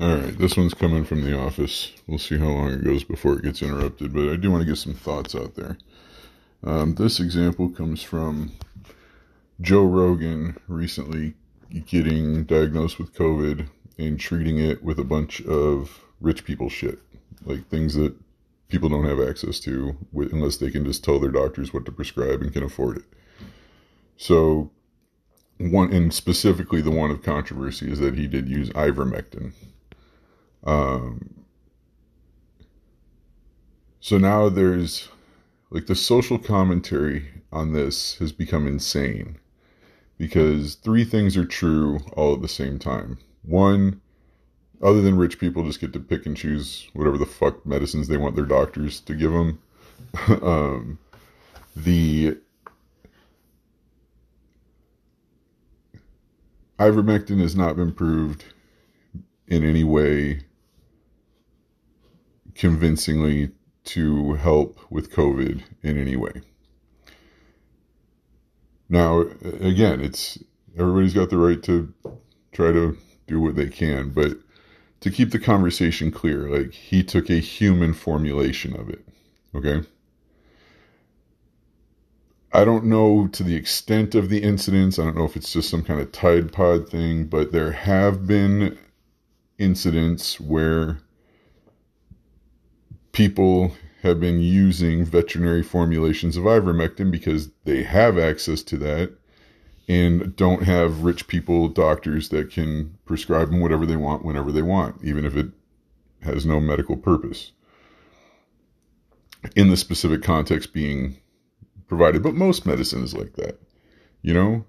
All right, this one's coming from the office. We'll see how long it goes before it gets interrupted, but I do want to get some thoughts out there. Um, this example comes from Joe Rogan recently getting diagnosed with COVID and treating it with a bunch of rich people shit, like things that people don't have access to unless they can just tell their doctors what to prescribe and can afford it. So, one and specifically the one of controversy is that he did use ivermectin um, so now there's like the social commentary on this has become insane because three things are true all at the same time. One, other than rich people just get to pick and choose whatever the fuck medicines they want their doctors to give them. um, the ivermectin has not been proved in any way convincingly to help with COVID in any way. Now, again, it's everybody's got the right to try to do what they can, but to keep the conversation clear, like he took a human formulation of it. Okay. I don't know to the extent of the incidents. I don't know if it's just some kind of Tide Pod thing, but there have been incidents where people have been using veterinary formulations of ivermectin because they have access to that and don't have rich people doctors that can prescribe them whatever they want whenever they want, even if it has no medical purpose. In the specific context being provided, but most medicine is like that. You know,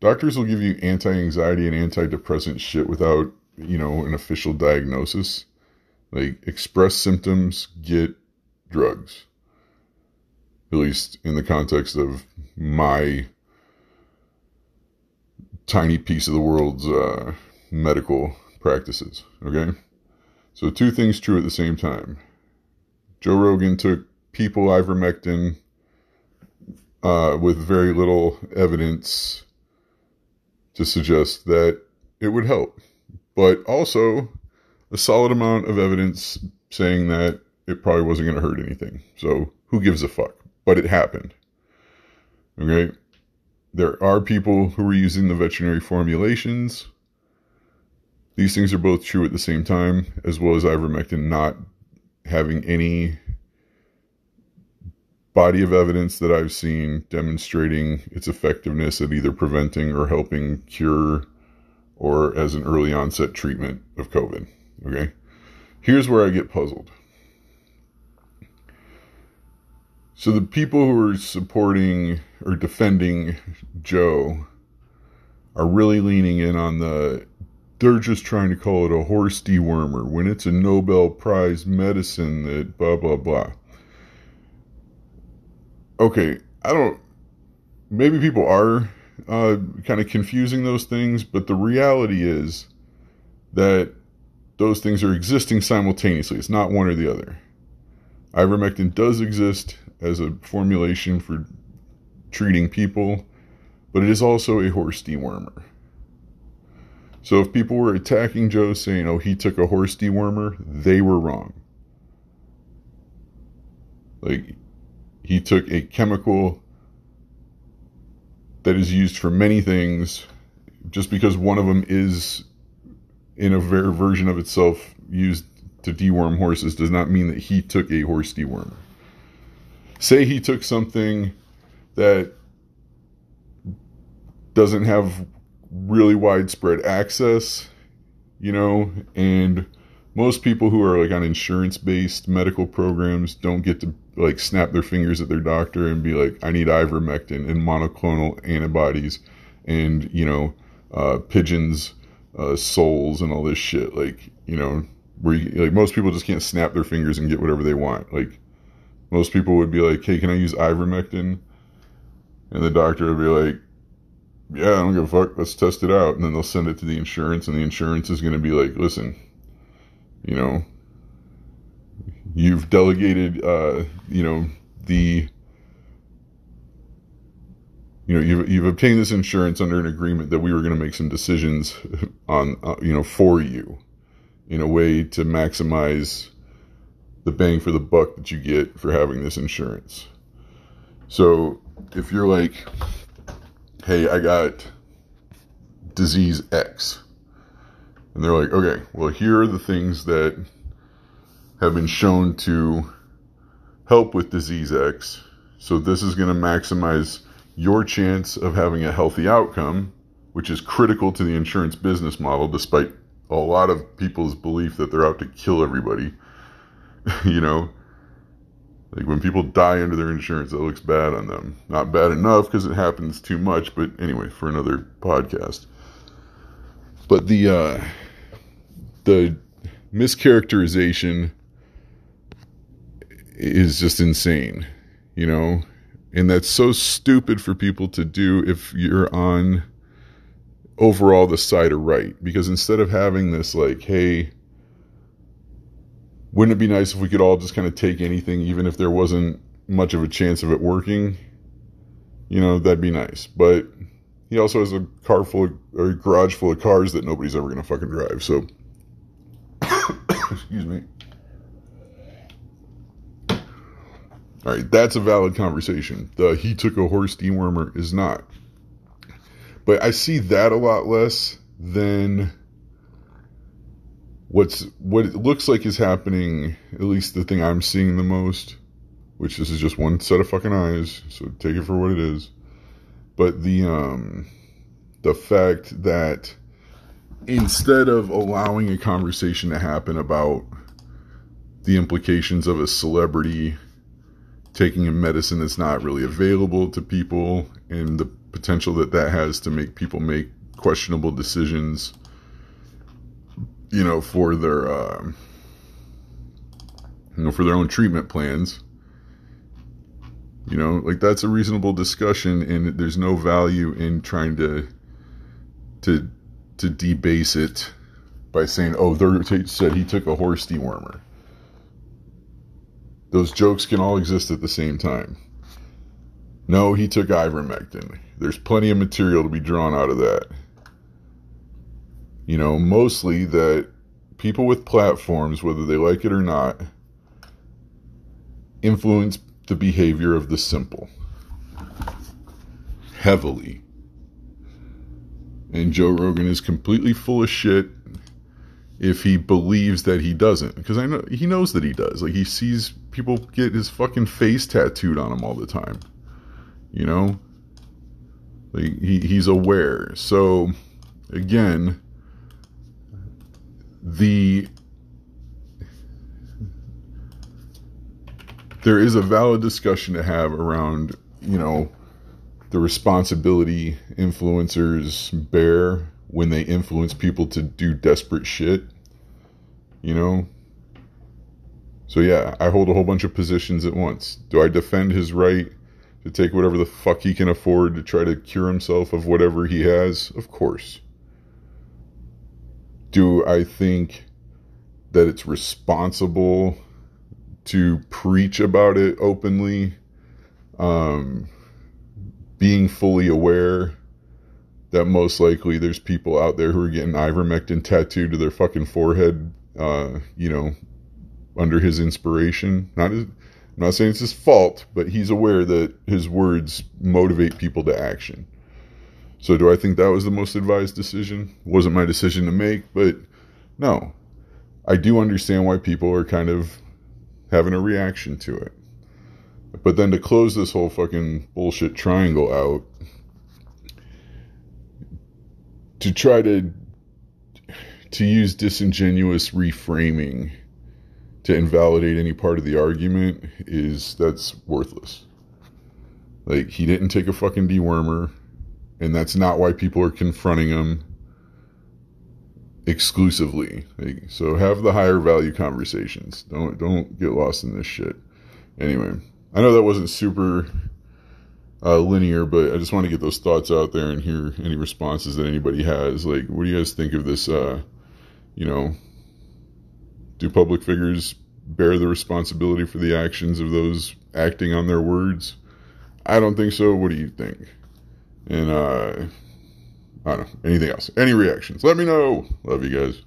doctors will give you anti anxiety and antidepressant shit without, you know, an official diagnosis. Like express symptoms get drugs. At least in the context of my tiny piece of the world's uh, medical practices. Okay? So, two things true at the same time. Joe Rogan took people ivermectin uh, with very little evidence to suggest that it would help. But also, a solid amount of evidence saying that it probably wasn't going to hurt anything. So who gives a fuck? But it happened. Okay. There are people who are using the veterinary formulations. These things are both true at the same time, as well as ivermectin not having any body of evidence that I've seen demonstrating its effectiveness at either preventing or helping cure or as an early onset treatment of COVID. Okay. Here's where I get puzzled. So the people who are supporting or defending Joe are really leaning in on the they're just trying to call it a horse dewormer when it's a Nobel Prize medicine that blah blah blah. Okay, I don't maybe people are uh, kind of confusing those things, but the reality is that those things are existing simultaneously. It's not one or the other. Ivermectin does exist as a formulation for treating people, but it is also a horse dewormer. So if people were attacking Joe saying, oh, he took a horse dewormer, they were wrong. Like, he took a chemical that is used for many things. Just because one of them is in a ver- version of itself used to deworm horses does not mean that he took a horse dewormer. Say he took something that doesn't have really widespread access, you know, and most people who are like on insurance based medical programs don't get to like snap their fingers at their doctor and be like, I need ivermectin and monoclonal antibodies and, you know, uh, pigeons uh, souls and all this shit. Like, you know, where you, like most people just can't snap their fingers and get whatever they want. Like, most people would be like, "Hey, can I use ivermectin?" And the doctor would be like, "Yeah, I don't give a fuck. Let's test it out." And then they'll send it to the insurance, and the insurance is going to be like, "Listen, you know, you've delegated, uh, you know, the." You know you've, you've obtained this insurance under an agreement that we were going to make some decisions on uh, you know for you in a way to maximize the bang for the buck that you get for having this insurance. So if you're like, hey, I got disease X, and they're like, okay, well, here are the things that have been shown to help with disease X. So this is going to maximize your chance of having a healthy outcome, which is critical to the insurance business model, despite a lot of people's belief that they're out to kill everybody. you know, like when people die under their insurance, that looks bad on them. Not bad enough because it happens too much, but anyway, for another podcast. But the uh, the mischaracterization is just insane, you know, and that's so stupid for people to do if you're on overall the side of right. Because instead of having this, like, hey, wouldn't it be nice if we could all just kind of take anything, even if there wasn't much of a chance of it working? You know, that'd be nice. But he also has a car full of, or a garage full of cars that nobody's ever going to fucking drive. So, excuse me. All right, that's a valid conversation. The he took a horse dewormer is not. But I see that a lot less than what's what it looks like is happening, at least the thing I'm seeing the most, which this is just one set of fucking eyes, so take it for what it is. But the um the fact that instead of allowing a conversation to happen about the implications of a celebrity taking a medicine that's not really available to people and the potential that that has to make people make questionable decisions you know for their uh, you know for their own treatment plans. You know like that's a reasonable discussion and there's no value in trying to to to debase it by saying oh they said he took a horse dewormer those jokes can all exist at the same time. No, he took ivermectin. There's plenty of material to be drawn out of that. You know, mostly that people with platforms, whether they like it or not, influence the behavior of the simple heavily. And Joe Rogan is completely full of shit if he believes that he doesn't because I know he knows that he does. Like he sees people get his fucking face tattooed on him all the time. You know? Like he he's aware. So again, the there is a valid discussion to have around, you know, the responsibility influencers bear when they influence people to do desperate shit. You know? So yeah, I hold a whole bunch of positions at once. Do I defend his right to take whatever the fuck he can afford to try to cure himself of whatever he has? Of course. Do I think that it's responsible to preach about it openly? Um, being fully aware that most likely there's people out there who are getting ivermectin tattooed to their fucking forehead, uh, you know, under his inspiration. Not his, I'm not saying it's his fault, but he's aware that his words motivate people to action. So do I think that was the most advised decision? Wasn't my decision to make, but no. I do understand why people are kind of having a reaction to it. But then to close this whole fucking bullshit triangle out, to try to to use disingenuous reframing to invalidate any part of the argument is that's worthless. Like he didn't take a fucking dewormer, and that's not why people are confronting him exclusively. Like, so have the higher value conversations. Don't don't get lost in this shit. Anyway, I know that wasn't super uh, linear, but I just want to get those thoughts out there and hear any responses that anybody has. Like, what do you guys think of this? Uh, you know, do public figures bear the responsibility for the actions of those acting on their words? I don't think so. What do you think? And uh, I don't know. Anything else? Any reactions? Let me know. Love you guys.